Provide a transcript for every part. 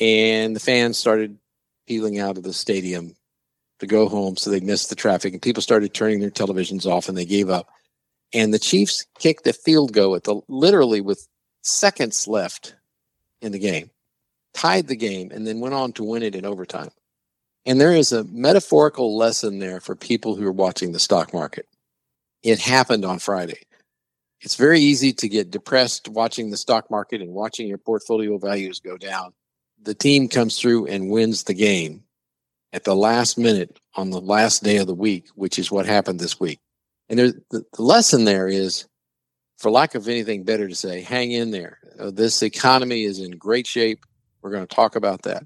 and the fans started peeling out of the stadium to go home, so they missed the traffic, and people started turning their televisions off, and they gave up. And the Chiefs kicked a field goal at the literally with seconds left in the game, tied the game, and then went on to win it in overtime. And there is a metaphorical lesson there for people who are watching the stock market. It happened on Friday. It's very easy to get depressed watching the stock market and watching your portfolio values go down. The team comes through and wins the game at the last minute on the last day of the week, which is what happened this week. And there, the, the lesson there is, for lack of anything better to say, hang in there. Uh, this economy is in great shape. We're going to talk about that.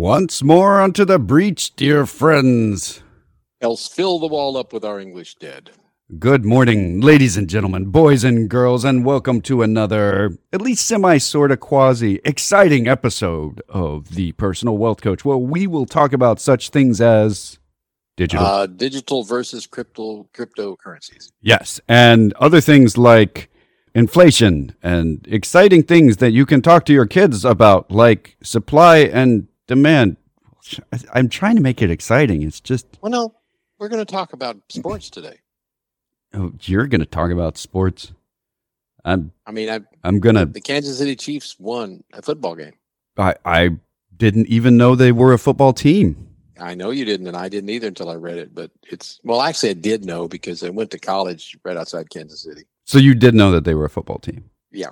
Once more unto the breach, dear friends. Else fill the wall up with our English dead. Good morning, ladies and gentlemen, boys and girls, and welcome to another, at least semi sort of quasi exciting episode of the Personal Wealth Coach, where we will talk about such things as digital, Uh, digital versus crypto cryptocurrencies. yes, and other things like inflation and exciting things that you can talk to your kids about, like supply and demand. I'm trying to make it exciting. It's just Well, no, we're going to talk about sports today. oh, you're going to talk about sports. I'm I mean, I, I'm gonna the Kansas City Chiefs won a football game. I, I didn't even know they were a football team. I know you didn't, and I didn't either until I read it. But it's well, actually, I did know because I went to college right outside Kansas City, So you did know that they were a football team. Yeah,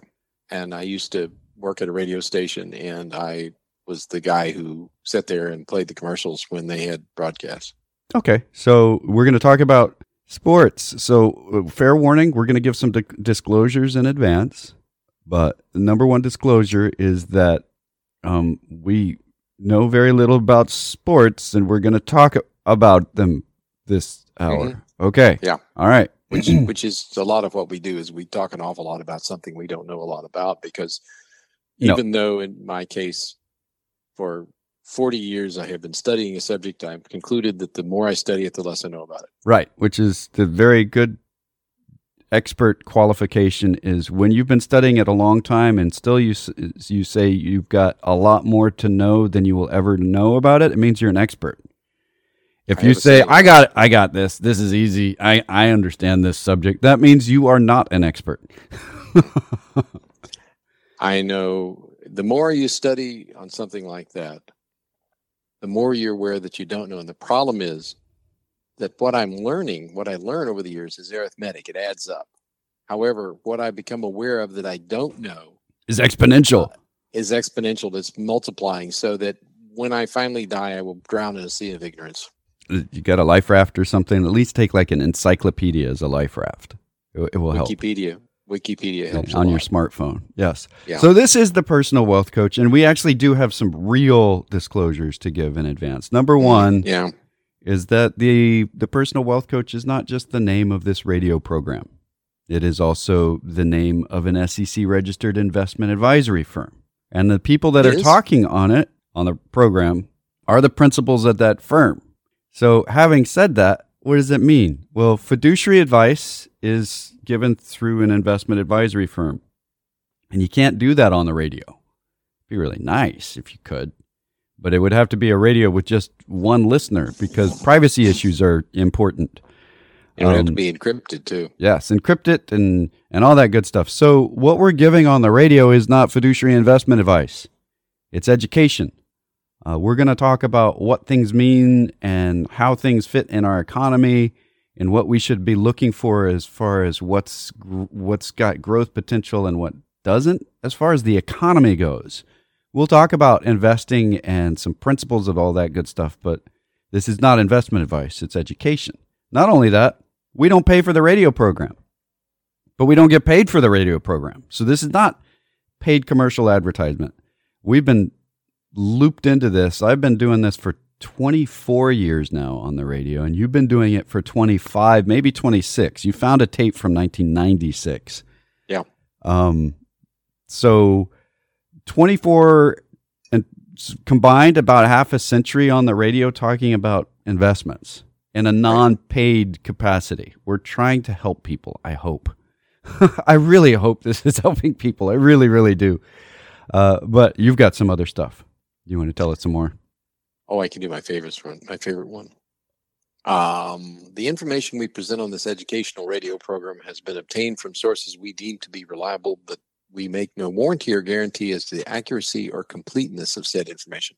and I used to work at a radio station, and I was the guy who sat there and played the commercials when they had broadcasts. Okay. So we're going to talk about sports. So uh, fair warning, we're going to give some di- disclosures in advance. But the number one disclosure is that um, we know very little about sports, and we're going to talk about them this hour. Okay. Yeah. All right. which which is a lot of what we do is we talk an awful lot about something we don't know a lot about because No. even though in my case for 40 years I have been studying a subject I've concluded that the more I study it the less I know about it. Right, which is the very good expert qualification is when you've been studying it a long time and still you you say you've got a lot more to know than you will ever know about it, it means you're an expert. If I you say. I got it, I got this, this is easy, I I understand this subject, that means you are not an expert. I know the more you study on something like that the more you're aware that you don't know and the problem is that what I'm learning what I learn over the years is arithmetic it adds up. However, what I become aware of that I don't know Is exponential. Uh, is exponential that's multiplying so that when I finally die, I will drown in a sea of ignorance. Uh, you got a life raft or something, at least take like an encyclopedia as a life raft. It, it will help. Wikipedia. Wikipedia helps on your smartphone. Yes. Yeah. So this is the personal wealth coach, and we actually do have some real disclosures to give in advance. Number mm, one Yeah. is that the the personal wealth coach is not just the name of this radio program. It is also the name of an SEC registered investment advisory firm. And the people that It are is? talking on it on the program are the principals at that firm. So having said that, what does it mean? Well, fiduciary advice is given through an investment advisory firm. And you can't do that on the radio. It'd be really nice if you could but it would have to be a radio with just one listener because privacy issues are important. It would have to Um, be encrypted too. Yes, encrypt it and and all that good stuff. So what we're giving on the radio is not fiduciary investment advice; it's education. Uh, we're going to talk about what things mean and how things fit in our economy, and what we should be looking for as far as what's what's got growth potential and what doesn't, as far as the economy goes. We'll talk about investing and some principles of all that good stuff, but this is not investment advice; it's education. Not only that, we don't pay for the radio program, but we don't get paid for the radio program. So this is not paid commercial advertisement. We've been looped into this. I've been doing this for 24 years now on the radio, and you've been doing it for 25, maybe 26. You found a tape from 1996. Yeah. Um, so 24 and combined about half a century on the radio talking about investments in a non-paid capacity. We're trying to help people. I hope. I really hope this is helping people. I really, really do. Uh, but you've got some other stuff. You want to tell us some more? Oh, I can do my favorites one. My favorite one. Um, the information we present on this educational radio program has been obtained from sources we deem to be reliable, but we make no warranty or guarantee as to the accuracy or completeness of said information.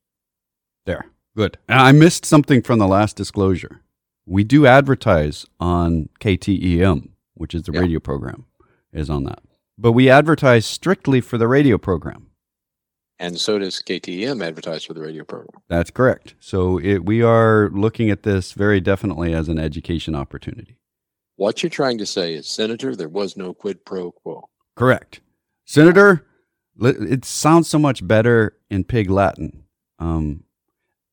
There. Good. I missed something from the last disclosure. We do advertise on KTEM, which is the Yeah. radio program, is on that. But we advertise strictly for the radio program. And so does KTM advertise for the radio program. That's correct. So it, we are looking at this very definitely as an education opportunity. What you're trying to say is, Senator, there was no quid pro quo. Correct. Senator, it sounds so much better in pig Latin. Um,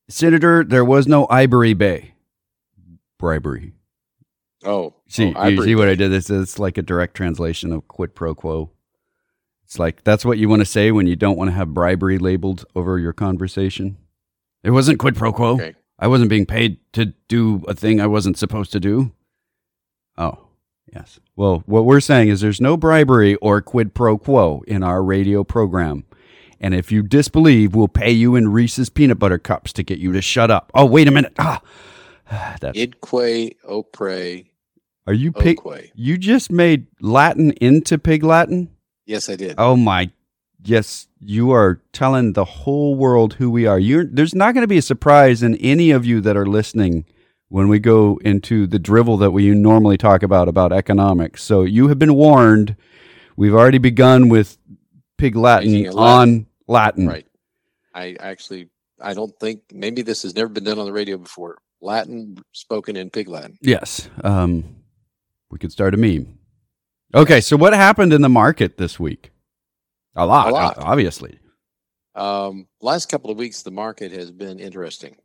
Senator, there was no Ivory Bay. Bribery. Oh, See, oh, you see what I did? It's, it's like a direct translation of quid pro quo. It's like that's what you want to say when you don't want to have bribery labeled over your conversation. It wasn't quid pro quo. Okay. I wasn't being paid to do a thing I wasn't supposed to do. Oh, yes. Well, what we're saying is there's no bribery or quid pro quo in our radio program. And if you disbelieve, we'll pay you in Reese's peanut butter cups to get you to shut up. Oh, wait a minute. Ah, that's, Idque opre are you pig? You just made Latin into pig Latin? Yes, I did. Oh my yes, you are telling the whole world who we are. You're there's not going to be a surprise in any of you that are listening when we go into the drivel that we normally talk about about economics. So you have been warned. We've already begun with pig Latin, Latin. on Latin. Right. I actually, I don't think maybe this has never been done on the radio before. Latin spoken in pig Latin. Yes. Um, we could start a meme. Okay, so what happened in the market this week? A lot, A lot. obviously. Um, last couple of weeks, the market has been interesting.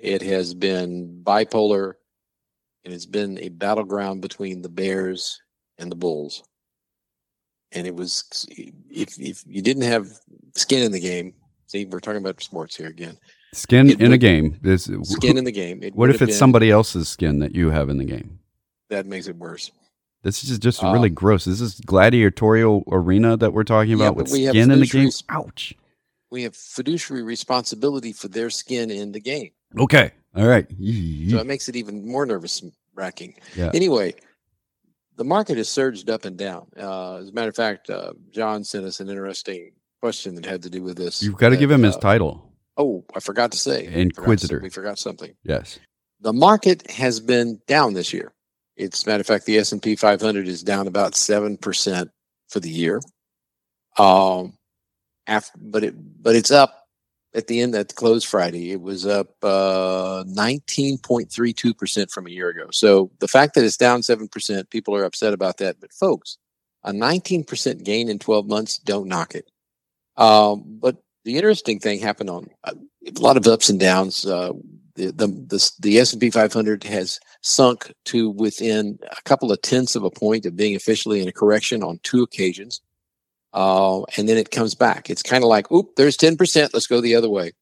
It has been bipolar, and it's been a battleground between the Bears and the Bulls. And it was if if you didn't have skin in the game. See, we're talking about sports here again. Skin It in a game. This, Skin in the game. It what if it's been- somebody else's skin that you have in the game? that makes it worse? This is just Uh, really gross. This is gladiatorial arena that we're talking about with we have skin in the game. Ouch. We have fiduciary responsibility for their skin in the game. Okay. All right. So it makes it even more nervous wracking. Yeah. Anyway, the market has surged up and down. Uh, as a matter of fact, uh, John sent us an interesting question that had to do with this. You've got to that, give him his uh, title. Oh, I forgot to say. Inquisitor. we forgot something. Yes. The market has been down this year. It's matter of fact, the S and P 500 is down about seven percent for the year. Um, after, but it but it's up at the end at the close Friday. It was up uh, 19.32 percent from a year ago. So the fact that it's down seven percent, people are upset about that. But folks, a 19 percent gain in 12 months, don't knock it. Um, but the interesting thing happened on uh, a lot of ups and downs. Uh, the the the, the S and P 500 has sunk to within a couple of tenths of a point of being officially in a correction on two occasions, uh, and then it comes back. It's kind of like, oop, there's 10 percent. Let's go the other way.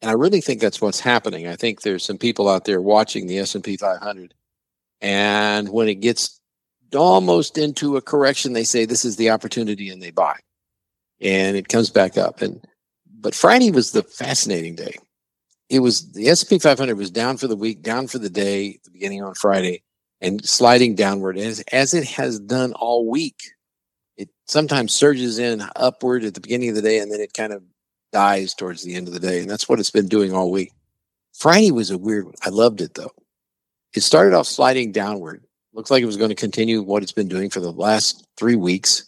And I really think that's what's happening. I think there's some people out there watching the S and P 500, and when it gets almost into a correction, they say this is the opportunity, and they buy, and it comes back up. And but Friday was the fascinating day it was the S&P 500 was down for the week, down for the day, the beginning on Friday, and sliding downward as as it has done all week. It sometimes surges in upward at the beginning of the day, and then it kind of dies towards the end of the day, and that's what it's been doing all week. Friday was a weird one. I loved it though. It started off sliding downward. Looks like it was going to continue what it's been doing for the last three weeks,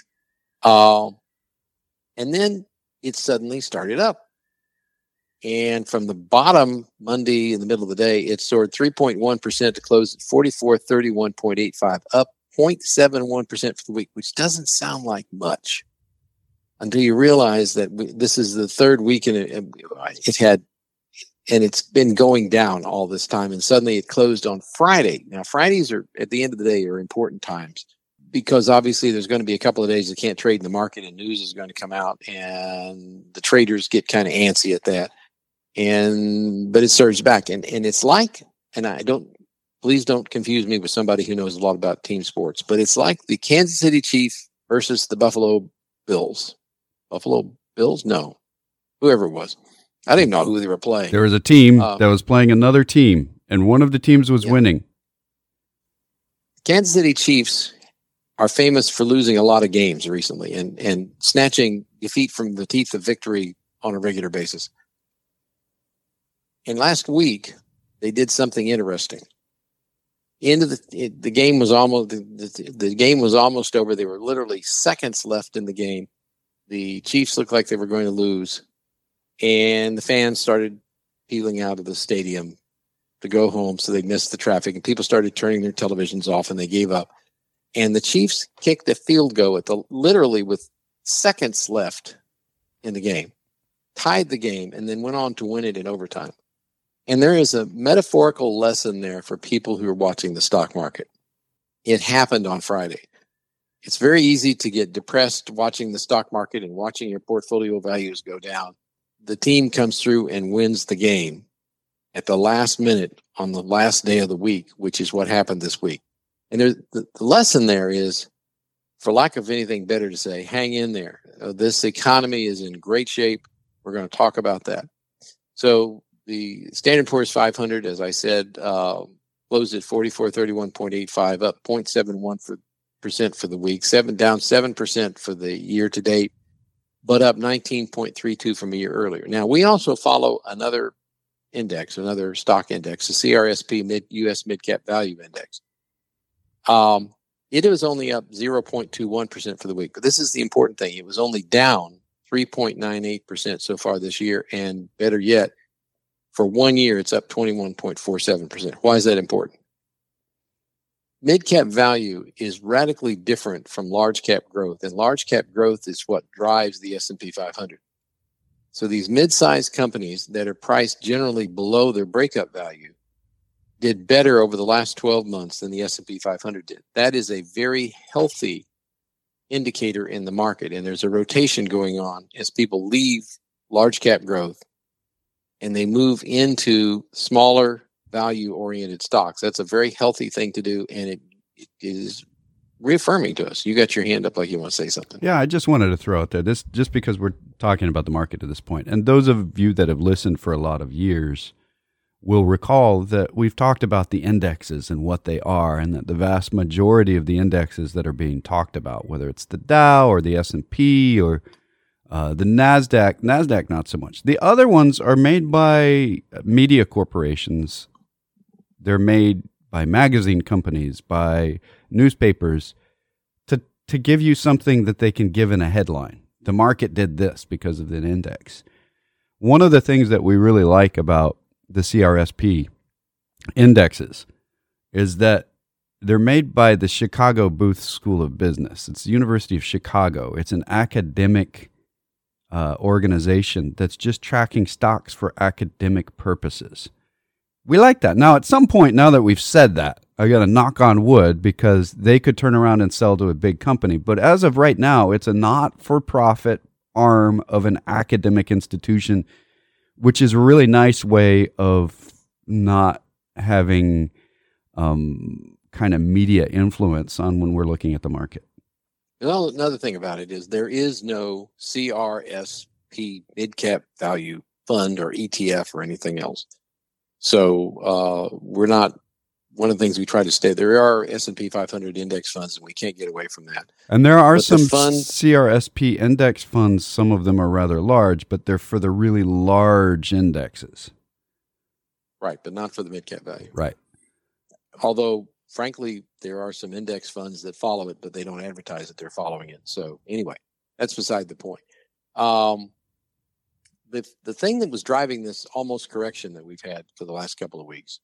um, and then it suddenly started up. And from the bottom Monday in the middle of the day, it soared 3.1% to close at 4431.85, up 0.71% for the week, which doesn't sound like much until you realize that we, this is the third week in it. It had, and it's been going down all this time. And suddenly it closed on Friday. Now, Fridays are at the end of the day are important times because obviously there's going to be a couple of days that can't trade in the market and news is going to come out and the traders get kind of antsy at that and but it surges back and and it's like and i don't please don't confuse me with somebody who knows a lot about team sports but it's like the kansas city chiefs versus the buffalo bills buffalo bills no whoever it was i didn't even know who they were playing There was a team Um, that was playing another team, and one of the teams was Yeah. winning. Kansas City Chiefs are famous for losing a lot of games recently and, and snatching defeat from the teeth of victory on a regular basis. And last week, they did something interesting. Into the it- the game was almost the, the, the game was almost over. There were literally seconds left in the game. The Chiefs looked like they were going to lose, and the fans started peeling out of the stadium to go home so they missed the traffic and people started turning their televisions off and they gave up and the chiefs kicked a field goal at the literally with seconds left in the game tied the game and then went on to win it in overtime and there is a metaphorical lesson there for people who are watching the stock market it happened on friday it's very easy to get depressed watching the stock market and watching your portfolio values go down the team comes through and wins the game at the last minute on the last day of the week, which is what happened this week. And there, the, lesson there is, for lack of anything better to say, hang in there. Uh, this economy is in great shape. We're going to talk about that. So the Standard Poor's 500, as I said, uh, closed at 4431.85, up 0.71 for, percent for the week, seven down seven percent for the year to date, but up 19.32 from a year earlier. Now we also follow another index, another stock index, the CRSP mid US mid cap value index. Um, it was only up 0.21% for the week, but this is the important thing. It was only down 3.98% so far this year. And better yet, for one year, it's up 21.47%. Why is that important? Mid cap value is radically different from large cap growth, and large cap growth is what drives the S&P 500. So these mid-sized companies that are priced generally below their breakup value did better over the last 12 months than the S&P 500 did. That is a very healthy indicator in the market and there's a rotation going on as people leave large cap growth and they move into smaller value oriented stocks. That's a very healthy thing to do and it, it is reaffirming to us. You got your hand up like you want to say something. Yeah, I just wanted to throw out there this just because we're talking about the market at this point, and those of you that have listened for a lot of years will recall that we've talked about the indexes and what they are, and that the vast majority of the indexes that are being talked about, whether it's the Dow or the S and P or uh, the Nasdaq, Nasdaq not so much. The other ones are made by media corporations. They're made by magazine companies, by newspapers to to give you something that they can give in a headline. The market did this because of an index. One of the things that we really like about the CRSP indexes is that they're made by the Chicago Booth School of Business. It's the University of Chicago. It's an academic uh, organization that's just tracking stocks for academic purposes. We like that. Now, at some point, now that we've said that, I got to knock on wood because they could turn around and sell to a big company. But as of right now, it's a not for profit arm of an academic institution, which is a really nice way of not having um, kind of media influence on when we're looking at the market. Another thing about it is there is no CRSP mid cap value fund or ETF or anything else. So uh, we're not. One of the things we try to stay there are S and P 500 index funds, and we can't get away from that. And there are But the some fund- CRSP index funds. Some of them are rather large, but they're for the really large indexes. Right, but not for the mid cap value. Right. Although, frankly, there are some index funds that follow it, but they don't advertise that they're following it. So anyway, that's beside the point. Um, the the thing that was driving this almost correction that we've had for the last couple of weeks,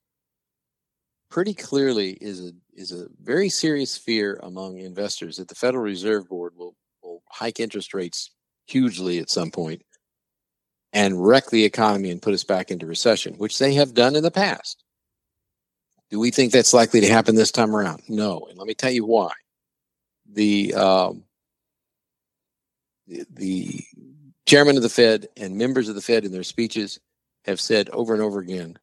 pretty clearly, is a is a very serious fear among investors that the Federal Reserve Board will will hike interest rates hugely at some point and wreck the economy and put us back into recession, which they have done in the past. Do we think that's likely to happen this time around? No. And let me tell you why. the um, the, chairman of the Fed and members of the Fed in their speeches have said over and over again,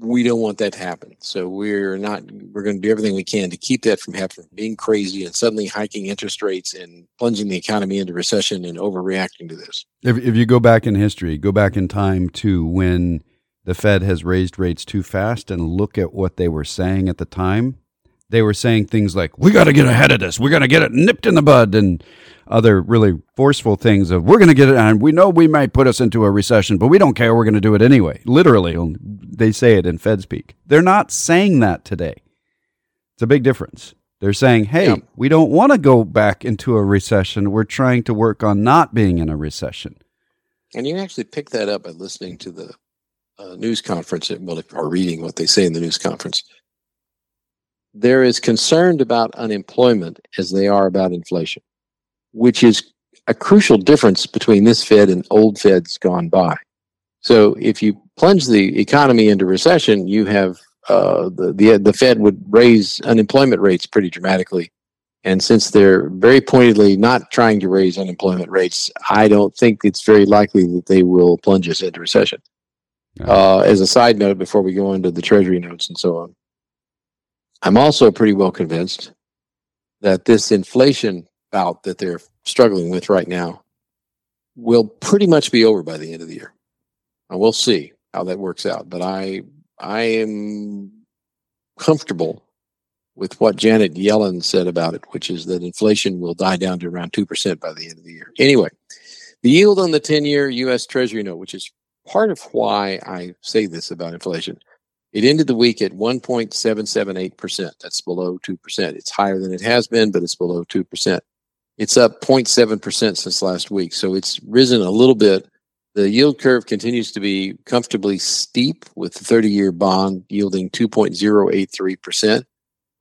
we don't want that to happen. So we're not, we're going to do everything we can to keep that from happening, being crazy and suddenly hiking interest rates and plunging the economy into recession and overreacting to this. If, if you go back in history, go back in time to when the Fed has raised rates too fast and look at what they were saying at the time. They were saying things like, we got to get ahead of this. We're going to get it nipped in the bud. And other really forceful things of we're going to get it and we know we might put us into a recession but we don't care we're going to do it anyway literally they say it in fed speak they're not saying that today it's a big difference they're saying hey yeah. we don't want to go back into a recession we're trying to work on not being in a recession and you actually pick that up by listening to the uh, news conference well, or reading what they say in the news conference they're as concerned about unemployment as they are about inflation which is a crucial difference between this Fed and old Feds gone by. So if you plunge the economy into recession, you have uh, the, the the Fed would raise unemployment rates pretty dramatically. And since they're very pointedly not trying to raise unemployment rates, I don't think it's very likely that they will plunge us into recession. Uh, as a side note, before we go into the Treasury notes and so on, I'm also pretty well convinced that this inflation bout that they're struggling with right now will pretty much be over by the end of the year. And we'll see how that works out. But I I am comfortable with what Janet Yellen said about it, which is that inflation will die down to around 2% by the end of the year. Anyway, the yield on the 10 year US Treasury note, which is part of why I say this about inflation, it ended the week at 1.778%. That's below 2%. It's higher than it has been, but it's below 2%. It's up 0.7% since last week. So it's risen a little bit. The yield curve continues to be comfortably steep with the 30 year bond yielding 2.083%.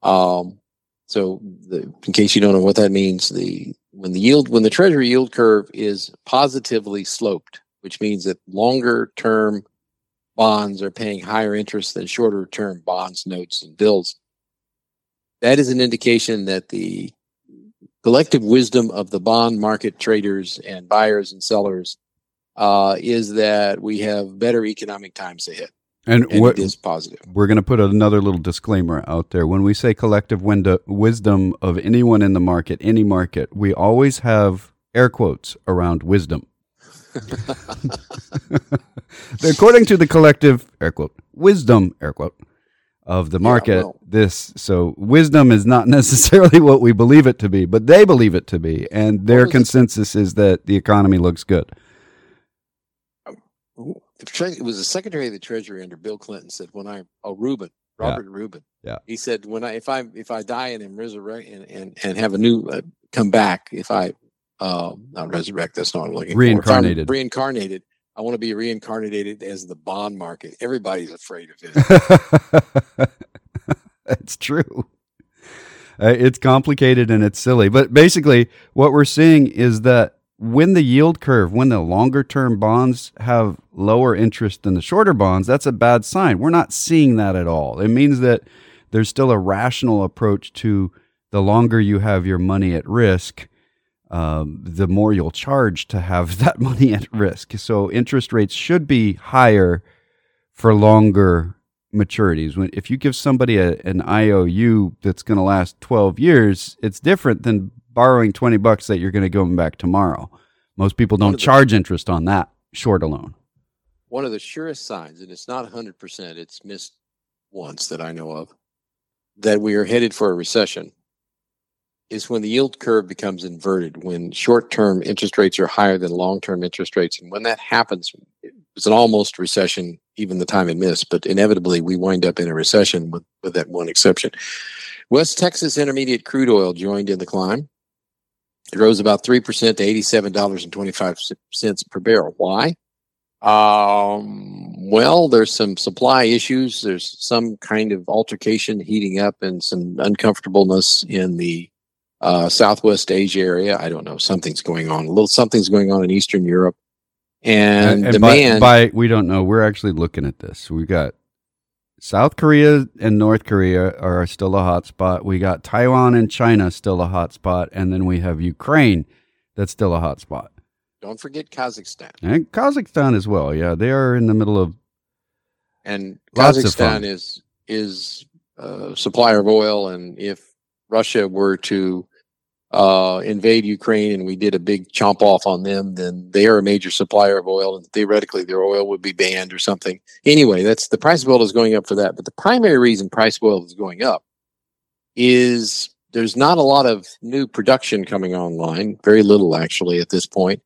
Um, so the, in case you don't know what that means, the when the yield when the treasury yield curve is positively sloped, which means that longer term bonds are paying higher interest than shorter term bonds, notes, and bills. That is an indication that the collective wisdom of the bond market traders and buyers and sellers uh, is that we have better economic times ahead. And, and what is positive. We're going to put another little disclaimer out there. When we say collective window, wisdom of anyone in the market, any market, we always have air quotes around wisdom. According to the collective air quote wisdom air quote of the market. Yeah, well, this so wisdom is not necessarily what we believe it to be, but they believe it to be, and their consensus it? is that the economy looks good. It was the Secretary of the Treasury under Bill Clinton said when I oh Rubin Robert yeah. Rubin yeah he said when I if I if I die and am resurrect and, and and have a new uh, come back if I uh not resurrect that's not what I'm looking reincarnated for. reincarnated I want to be reincarnated as the bond market. Everybody's afraid of it. That's true. Uh, it's complicated and it's silly. But basically, what we're seeing is that when the yield curve, when the longer term bonds have lower interest than the shorter bonds, that's a bad sign. We're not seeing that at all. It means that there's still a rational approach to the longer you have your money at risk um, the more you'll charge to have that money at risk. So interest rates should be higher for longer maturities. When if you give somebody a, an IOU that's going to last 12 years, it's different than borrowing 20 bucks that you're going to give them back tomorrow. Most people don't charge the, interest on that short alone. One of the surest signs, and it's not 100%, it's missed once that I know of, that we are headed for a recession is when the yield curve becomes inverted, when short term interest rates are higher than long term interest rates. And when that happens, it's an almost recession, even the time it missed, but inevitably we wind up in a recession with, with that one exception. West Texas Intermediate crude oil joined in the climb. It rose about 3% to $87.25 per barrel. Why? Um, well, there's some supply issues. There's some kind of altercation heating up and some uncomfortableness in the uh, Southwest Asia area. I don't know. Something's going on. A little something's going on in Eastern Europe, and, and, and demand. By, by, we don't know. We're actually looking at this. We've got South Korea and North Korea are still a hot spot. We got Taiwan and China still a hot spot, and then we have Ukraine that's still a hot spot. Don't forget Kazakhstan and Kazakhstan as well. Yeah, they are in the middle of and Kazakhstan is is a supplier of oil, and if Russia were to uh, invade Ukraine and we did a big chomp off on them, then they are a major supplier of oil, and theoretically their oil would be banned or something. Anyway, that's the price of oil is going up for that. But the primary reason price of oil is going up is there's not a lot of new production coming online, very little actually at this point.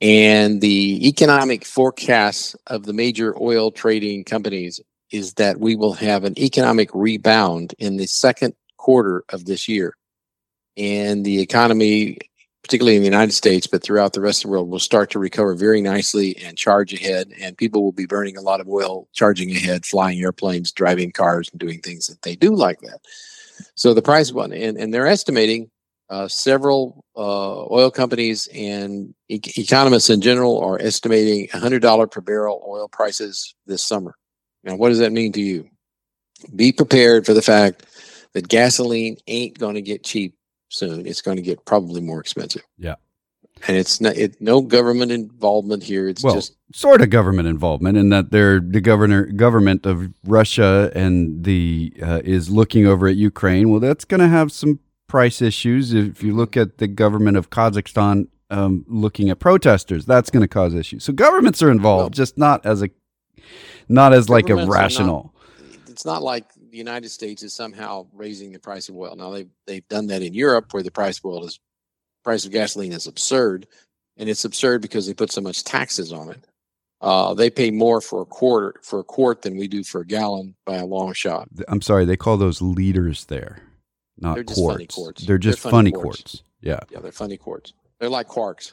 And the economic forecasts of the major oil trading companies is that we will have an economic rebound in the second quarter of this year and the economy, particularly in the United States, but throughout the rest of the world, will start to recover very nicely and charge ahead. And people will be burning a lot of oil, charging ahead, flying airplanes, driving cars, and doing things that they do like that. So the price one, and, and they're estimating uh, several uh, oil companies and e- economists in general are estimating $100 per barrel oil prices this summer. Now, what does that mean to you? Be prepared for the fact that gasoline ain't going to get cheap soon. It's going to get probably more expensive. Yeah. And it's not it, no government involvement here. It's well, just sort of government involvement in that they're the governor government of Russia and the uh, is looking over at Ukraine. Well, that's going to have some price issues. If you look at the government of Kazakhstan um, looking at protesters, that's going to cause issues. So governments are involved, well, just not as a not as like a rational. Not, it's not like the United States is somehow raising the price of oil. Now they've they've done that in Europe where the price of oil is price of gasoline is absurd, and it's absurd because they put so much taxes on it. Uh, they pay more for a quarter for a quart than we do for a gallon by a long shot. I'm sorry, they call those liters there, not they're quarts. Quarts. They're just they're funny, funny quarts. quarts. Yeah, yeah, they're funny quarts. They're like quarks.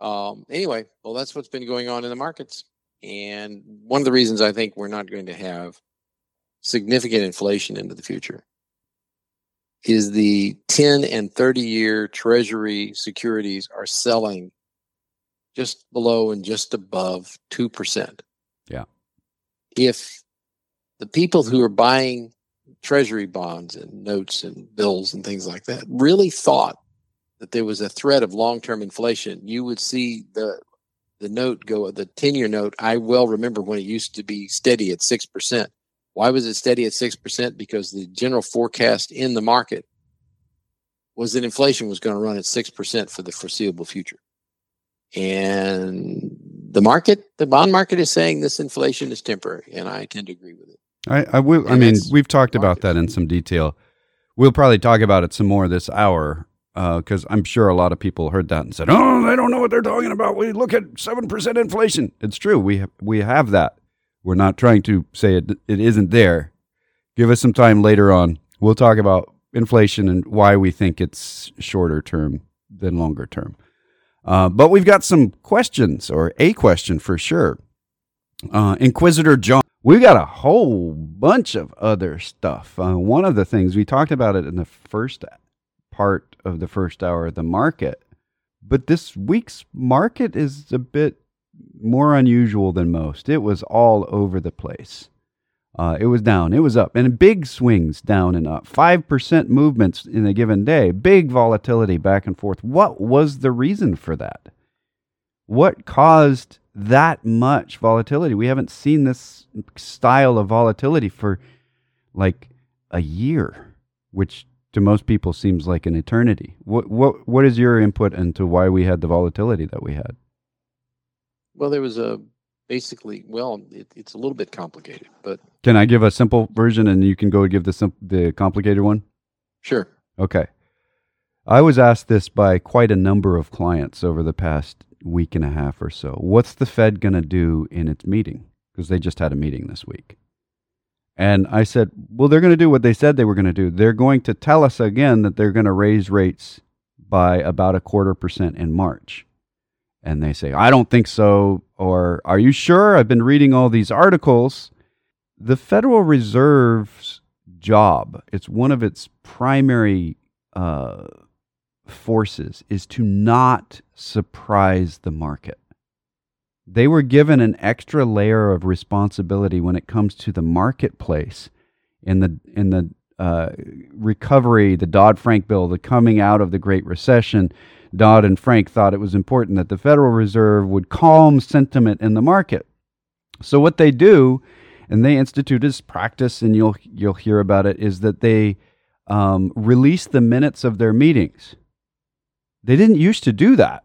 Um, anyway, well, that's what's been going on in the markets, and one of the reasons I think we're not going to have significant inflation into the future is the 10 and 30 year treasury securities are selling just below and just above 2%. Yeah. If the people who are buying treasury bonds and notes and bills and things like that really thought that there was a threat of long-term inflation, you would see the the note go the 10-year note. I well remember when it used to be steady at 6%. Why was it steady at 6%? Because the general forecast in the market was that inflation was going to run at 6% for the foreseeable future. And the market, the bond market is saying this inflation is temporary, and I tend to agree with it. I, I will. I mean, we've talked about that in some detail. We'll probably talk about it some more this hour because uh, I'm sure a lot of people heard that and said, "Oh, they don't know what they're talking about." We look at seven percent inflation. It's true. We ha- we have that. We're not trying to say it, it isn't there. Give us some time later on. We'll talk about inflation and why we think it's shorter term than longer term. Uh, but we've got some questions, or a question for sure. Uh, Inquisitor John, we've got a whole bunch of other stuff. Uh, one of the things we talked about it in the first part of the first hour of the market, but this week's market is a bit more unusual than most. It was all over the place. Uh, it was down, it was up, and big swings down and up. 5% movements in a given day, big volatility back and forth. What was the reason for that? What caused that much volatility? We haven't seen this style of volatility for like a year, which to most people seems like an eternity. What what what is your input into why we had the volatility that we had? Well, there was a basically. Well, it, it's a little bit complicated, but can I give a simple version and you can go give the sim- the complicated one? Sure. Okay. I was asked this by quite a number of clients over the past week and a half or so. What's the Fed going to do in its meeting? Because they just had a meeting this week. And I said, well, they're going to do what they said they were going to do. They're going to tell us again that they're going to raise rates by about a quarter percent in March and they say, I don't think so, or Are you sure? I've been reading all these articles. The Federal Reserve's job, it's one of its primary uh, forces, is to not surprise the market. they were given an extra layer of responsibility when it comes to the marketplace in the in the uh, recovery, the Dodd Frank bill, the coming out of the Great Recession. Dodd and Frank thought it was important that the Federal Reserve would calm sentiment in the market. So what they do, and they institute this practice, and you'll you'll hear about it, is that they um, release the minutes of their meetings. They didn't used to do that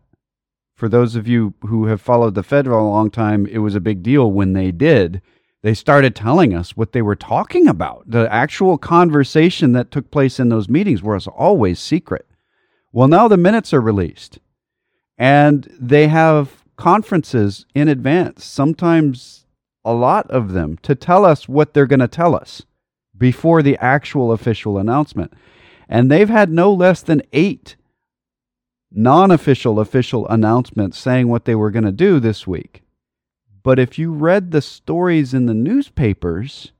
for those of you who have followed the Fed for a long time, it was a big deal when they did. They started telling us what they were talking about. The actual conversation that took place in those meetings was always secret. Well, now the minutes are released and they have conferences in advance, sometimes a lot of them, to tell us what they're going to tell us before the actual official announcement. And they've had no less than eight non official official announcements saying what they were going to do this week. But if you read the stories in the newspapers,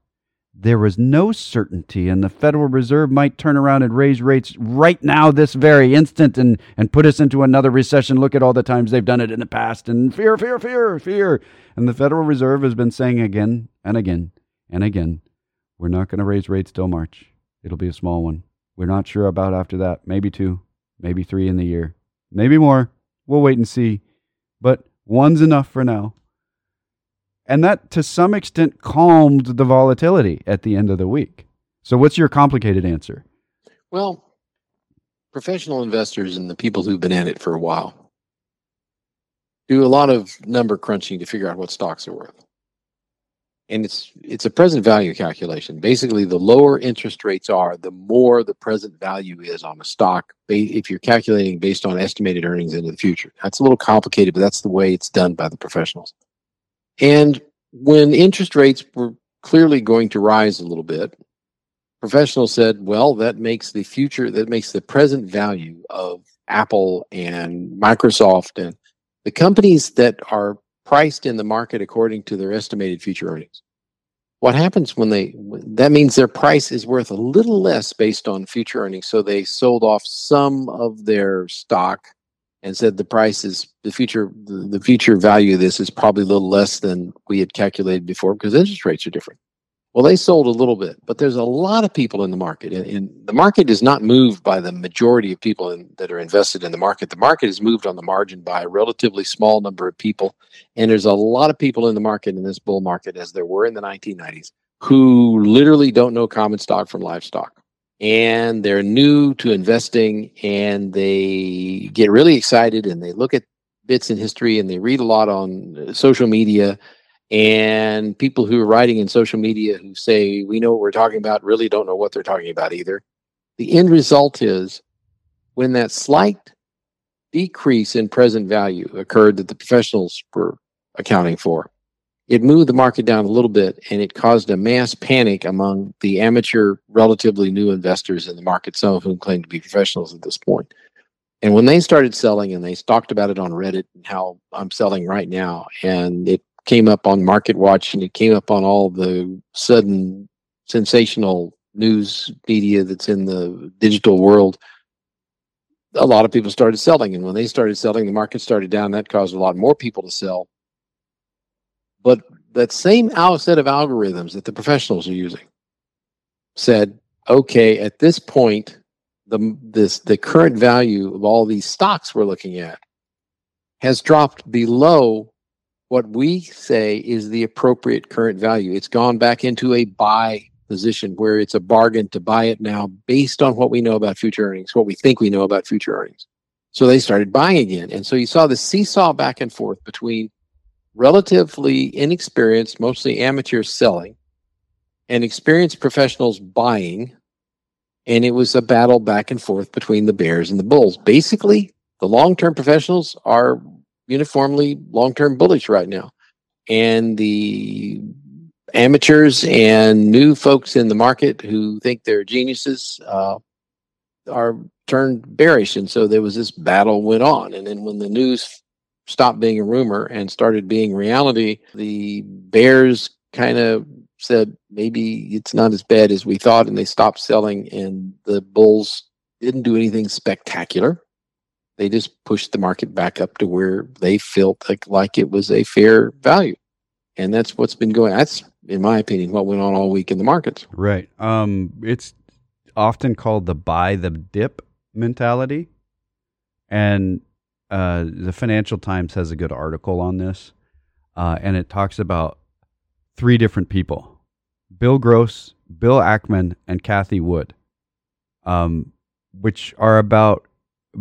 there was no certainty, and the Federal Reserve might turn around and raise rates right now, this very instant, and, and put us into another recession. Look at all the times they've done it in the past, and fear, fear, fear, fear. And the Federal Reserve has been saying again and again and again we're not going to raise rates till March. It'll be a small one. We're not sure about after that. Maybe two, maybe three in the year. Maybe more. We'll wait and see. But one's enough for now. And that to some extent calmed the volatility at the end of the week. So, what's your complicated answer? Well, professional investors and the people who've been at it for a while do a lot of number crunching to figure out what stocks are worth and it's it's a present value calculation. Basically, the lower interest rates are, the more the present value is on a stock. If you're calculating based on estimated earnings into the future, that's a little complicated, but that's the way it's done by the professionals. And when interest rates were clearly going to rise a little bit, professionals said, "Well, that makes the future, that makes the present value of Apple and Microsoft and the companies that are priced in the market according to their estimated future earnings. What happens when they, that means their price is worth a little less based on future earnings. So they sold off some of their stock and said the price is the future, the, future value of this is probably a little less than we had calculated before because interest rates are different. Well, they sold a little bit, but there's a lot of people in the market, and, and the market is not moved by the majority of people in, that are invested in the market. The market is moved on the margin by a relatively small number of people, and there's a lot of people in the market in this bull market, as there were in the 1990s, who literally don't know common stock from livestock, and they're new to investing, and they get really excited, and they look at bits in history, and they read a lot on uh, social media. And people who are writing in social media who say we know what we're talking about really don't know what they're talking about either. The end result is when that slight decrease in present value occurred that the professionals were accounting for it moved the market down a little bit and it caused a mass panic among the amateur relatively new investors in the market some of whom claim to be professionals at this point. and when they started selling and they talked about it on reddit and how i'm selling right now and it came up on Market Watch and it came up on all the sudden sensational news media that's in the digital world. A lot of people started selling, and when they started selling, the market started down. That caused a lot more people to sell. But that same set of algorithms that the professionals are using said, okay, at this point, the this the current value of all these stocks we're looking at has dropped below what we say is the appropriate current value. It's gone back into a buy position where it's a bargain to buy it now based on what we know about future earnings, what we think we know about future earnings. So they started buying again. And so you saw the seesaw back and forth between relatively inexperienced, mostly amateurs selling, and experienced professionals buying. And it was a battle back and forth between the bears and the bulls. Basically, the long term professionals are uniformly long term bullish right now. And the amateurs and new folks in the market who think they're geniuses uh, are turned bearish. And so there was this battle went on. And then when the news stopped being a rumor and started being reality, the bears kind of said maybe it's not as bad as we thought and they stopped selling and the bulls didn't do anything spectacular they just pushed the market back up to where they felt like, like it was a fair value. And that's what's been going. That's, in my opinion, what went on all week in the markets. Right. Um, it's often called the buy the dip mentality. And uh, the Financial Times has a good article on this. Uh, and it talks about three different people Bill Gross, Bill Ackman, and Cathie Wood, um, which are about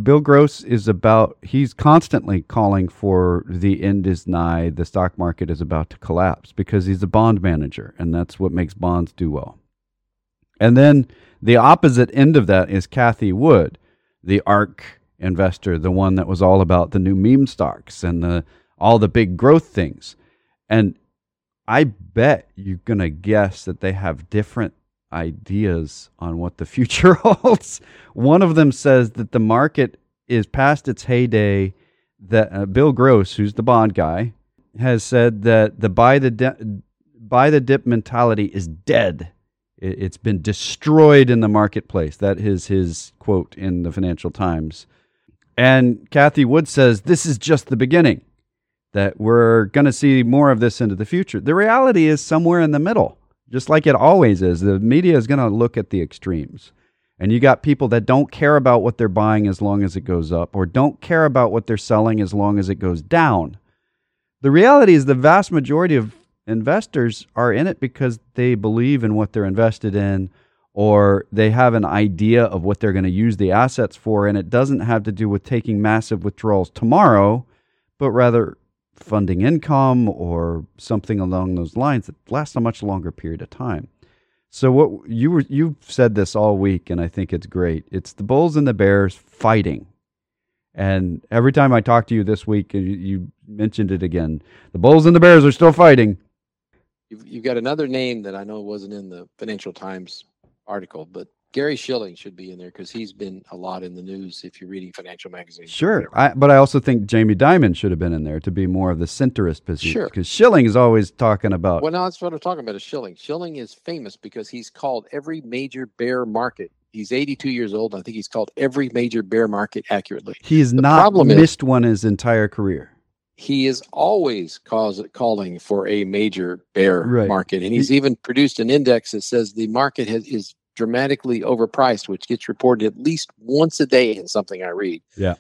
Bill Gross is about, he's constantly calling for the end is nigh, the stock market is about to collapse because he's a bond manager and that's what makes bonds do well. And then the opposite end of that is Cathie Wood, the ARK investor, the one that was all about the new meme stocks and the all the big growth things. And I bet you're going to guess that they have different ideas on what the future holds. One of them says that the market is past its heyday. That uh, Bill Gross, who's the bond guy, has said that the buy the buy the dip mentality is dead. It, it's been destroyed in the marketplace. That is his quote in the Financial Times. And Cathie Wood says this is just the beginning. That we're going to see more of this into the future. The reality is somewhere in the middle just like it always is. The media is going to look at the extremes. And you got people that don't care about what they're buying as long as it goes up, or don't care about what they're selling as long as it goes down. The reality is, the vast majority of investors are in it because they believe in what they're invested in, or they have an idea of what they're going to use the assets for. And it doesn't have to do with taking massive withdrawals tomorrow, but rather funding income or something along those lines that lasts a much longer period of time. So what you were you've said this all week and I think it's great. It's the Bulls and the Bears fighting. And every time I talk to you this week you, you mentioned it again. The Bulls and the Bears are still fighting. You've, you've got another name that I know wasn't in the Financial Times article, but Gary Shilling should be in there because he's been a lot in the news if you're reading financial magazines. Sure, I, but I also think Jamie Dimon should have been in there to be more of the centrist position. Sure, because Shilling is always talking about. Well, now that's what I'm talking about. Is Shilling? Shilling is famous because he's called every major bear market. He's 82 years old. I think he's called every major bear market accurately. He has not missed is, one his entire career. He is always cause, calling for a major bear right. market, and he's he, even produced an index that says the market has, is dramatically overpriced, which gets reported at least once a day in something I read. Yeah.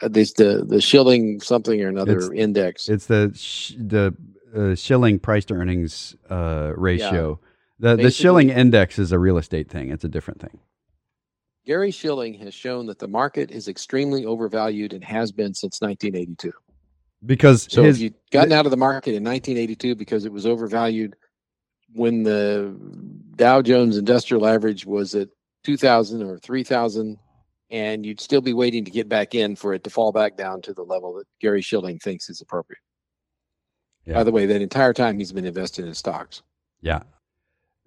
Uh, there's the the shilling something or another it's, index. It's the sh- the uh, shilling price to earnings uh, ratio. Yeah. The the shilling index is a real estate thing. It's a different thing. Gary Shilling has shown that the market is extremely overvalued and has been since 1982. Because so his, if you gotten out of the market in 1982 because it was overvalued, when the Dow Jones Industrial Average was at 2,000 or 3,000, and you'd still be waiting to get back in for it to fall back down to the level that Gary Shilling thinks is appropriate. Yeah. By the way, that entire time he's been invested in stocks. Yeah,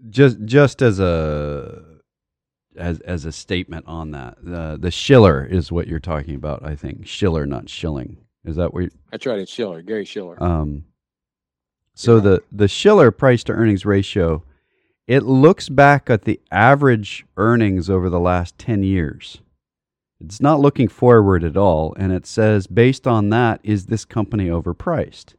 just just as a as as a statement on that, the the Shiller is what you're talking about. I think Shiller, not Shilling. Is that what? I tried It's Shiller, Gary Shiller. Um, so the the Shiller price to earnings ratio, it looks back at the average earnings over the last 10 years. It's not looking forward at all and it says based on that is this company overpriced.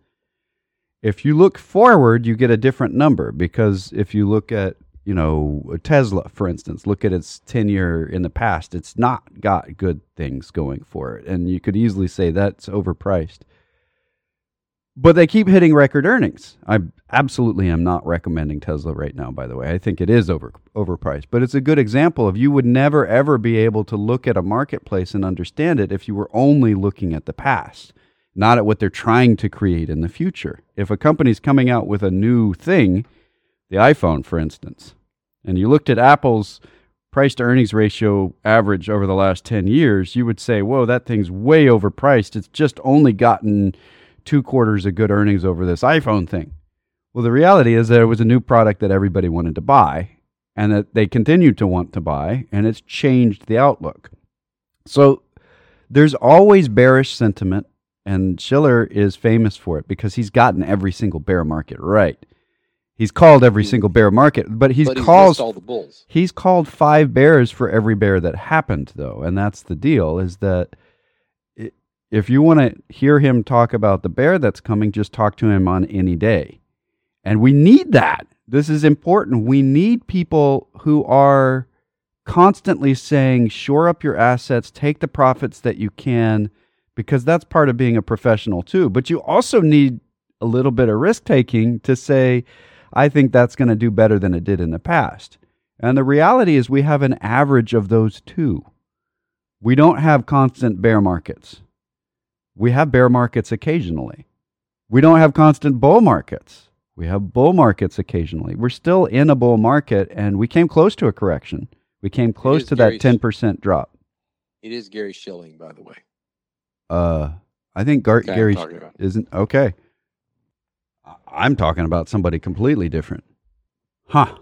If you look forward, you get a different number because if you look at, you know, Tesla for instance, look at its 10 year in the past, it's not got good things going for it and you could easily say that's overpriced. But they keep hitting record earnings. I absolutely am not recommending Tesla right now, by the way. I think it is over overpriced, but it's a good example of you would never ever be able to look at a marketplace and understand it if you were only looking at the past, not at what they're trying to create in the future. If a company's coming out with a new thing, the iPhone, for instance, and you looked at Apple's price to earnings ratio average over the last 10 years, you would say, whoa, that thing's way overpriced. It's just only gotten two quarters of good earnings over this iPhone thing. Well, the reality is that it was a new product that everybody wanted to buy and that they continued to want to buy, and it's changed the outlook. So there's always bearish sentiment, and Schiller is famous for it because he's gotten every single bear market right. He's called every hmm. single bear market, but he's, but he's called all the bulls. He's called five bears for every bear that happened, though, and that's the deal. Is that if you want to hear him talk about the bear that's coming, just talk to him on any day. And we need that. This is important. We need people who are constantly saying, shore up your assets, take the profits that you can, because that's part of being a professional too. But you also need a little bit of risk taking to say, I think that's going to do better than it did in the past. And the reality is, we have an average of those two. We don't have constant bear markets. We have bear markets occasionally. We don't have constant bull markets. We have bull markets occasionally. We're still in a bull market, and we came close to a correction. We came close to Gary that 10% drop. It is Gary Shilling, by the way. Uh, I think Gar- Gary isn't okay. I'm talking about somebody completely different. Huh.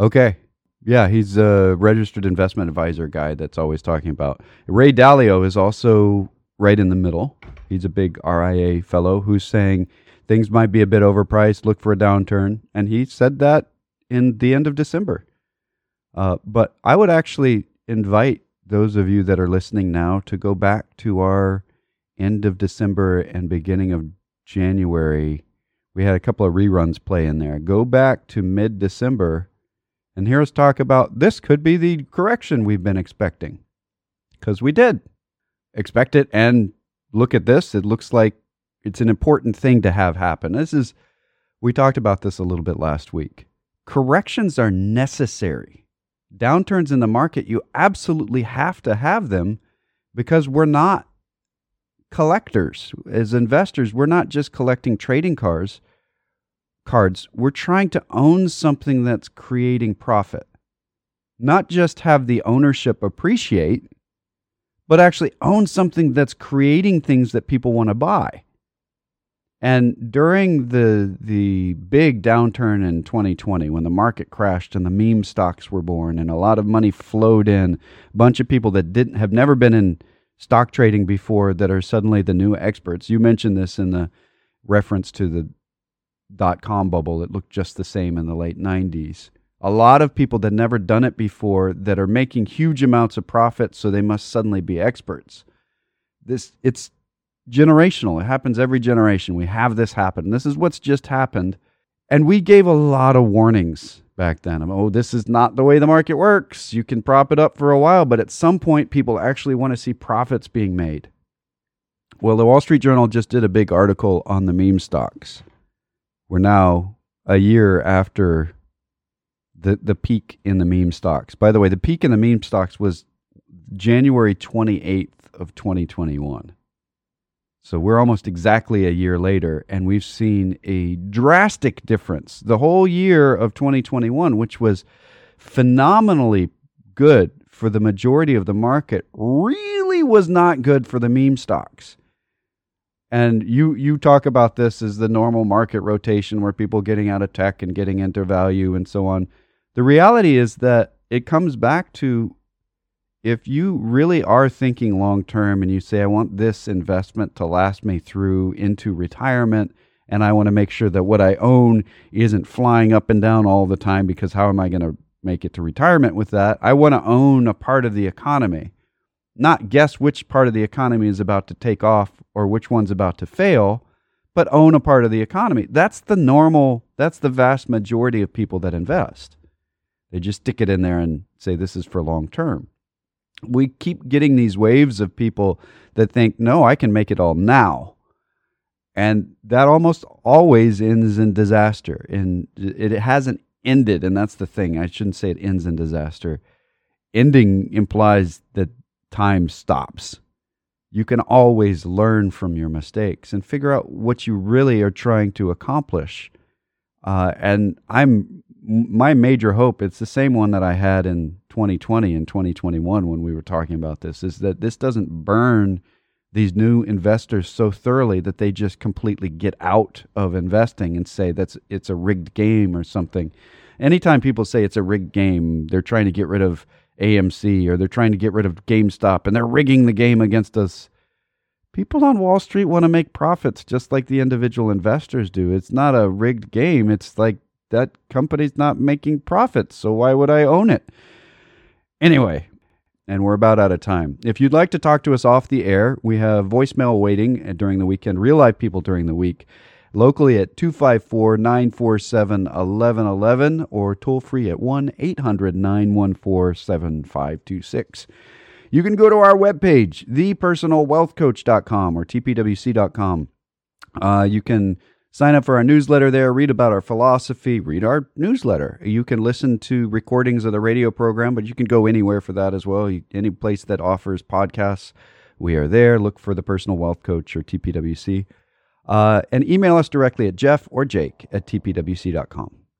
Okay. Yeah, he's a registered investment advisor guy that's always talking about. Ray Dalio is also right in the middle. He's a big RIA fellow who's saying things might be a bit overpriced, look for a downturn. And he said that in the end of December. Uh, but I would actually invite those of you that are listening now to go back to our end of December and beginning of January. We had a couple of reruns play in there. Go back to mid December and hear us talk about this could be the correction we've been expecting. Because we did expect it and look at this. It looks like it's an important thing to have happen. This is, we talked about this a little bit last week. Corrections are necessary. Downturns in the market, you absolutely have to have them because we're not collectors. As investors, we're not just collecting trading cards. Cards, we're trying to own something that's creating profit. Not just have the ownership appreciate, but actually own something that's creating things that people want to buy. And during the the big downturn in 2020, when the market crashed and the meme stocks were born, and a lot of money flowed in, a bunch of people that didn't have never been in stock trading before that are suddenly the new experts. You mentioned this in the reference to the dot com bubble. It looked just the same in the late 90s a lot of people that never done it before that are making huge amounts of profit so they must suddenly be experts. This it's generational. It happens every generation. We have this happen. This is what's just happened. And we gave a lot of warnings back then oh this is not the way the market works. You can prop it up for a while but at some point people actually want to see profits being made. Well the wall street journal just did a big article on the meme stocks. We're now a year after the the peak in the meme stocks. By the way, the peak in the meme stocks was January 28th of 2021. So we're almost exactly a year later and we've seen a drastic difference. The whole year of 2021, which was phenomenally good for the majority of the market, really was not good for the meme stocks. And you you talk about this as the normal market rotation where people getting out of tech and getting into value and so on. The reality is that it comes back to if you really are thinking long term and you say, I want this investment to last me through into retirement, and I want to make sure that what I own isn't flying up and down all the time because how am I going to make it to retirement with that? I want to own a part of the economy, not guess which part of the economy is about to take off or which one's about to fail, but own a part of the economy. That's the normal, that's the vast majority of people that invest. They just stick it in there and say this is for long term. We keep getting these waves of people that think, no, I can make it all now. And that almost always ends in disaster. And it hasn't ended. And that's the thing. I shouldn't say it ends in disaster. Ending implies that time stops. You can always learn from your mistakes and figure out what you really are trying to accomplish. Uh, and I'm my major hope, it's the same one that I had in 2020 and 2021 when we were talking about this, is that this doesn't burn these new investors so thoroughly that they just completely get out of investing and say that's it's a rigged game or something. Anytime people say it's a rigged game, they're trying to get rid of AMC or they're trying to get rid of GameStop and they're rigging the game against us. People on Wall Street want to make profits just like the individual investors do. It's not a rigged game. It's like that company's not making profits, so why would I own it? Anyway, and we're about out of time. If you'd like to talk to us off the air, we have voicemail waiting during the weekend, real life people during the week, locally at 254 947 1111 or toll free at 1 800 914 7526. You can go to our webpage, thepersonalwealthcoach.com or tpwc.com. Uh, you can sign up for our newsletter there, read about our philosophy, read our newsletter. You can listen to recordings of the radio program, but you can go anywhere for that as well. Any place that offers podcasts, we are there. Look for the Personal Wealth Coach or TPWC. Uh, and email us directly at jeff or jake at tpwc.com.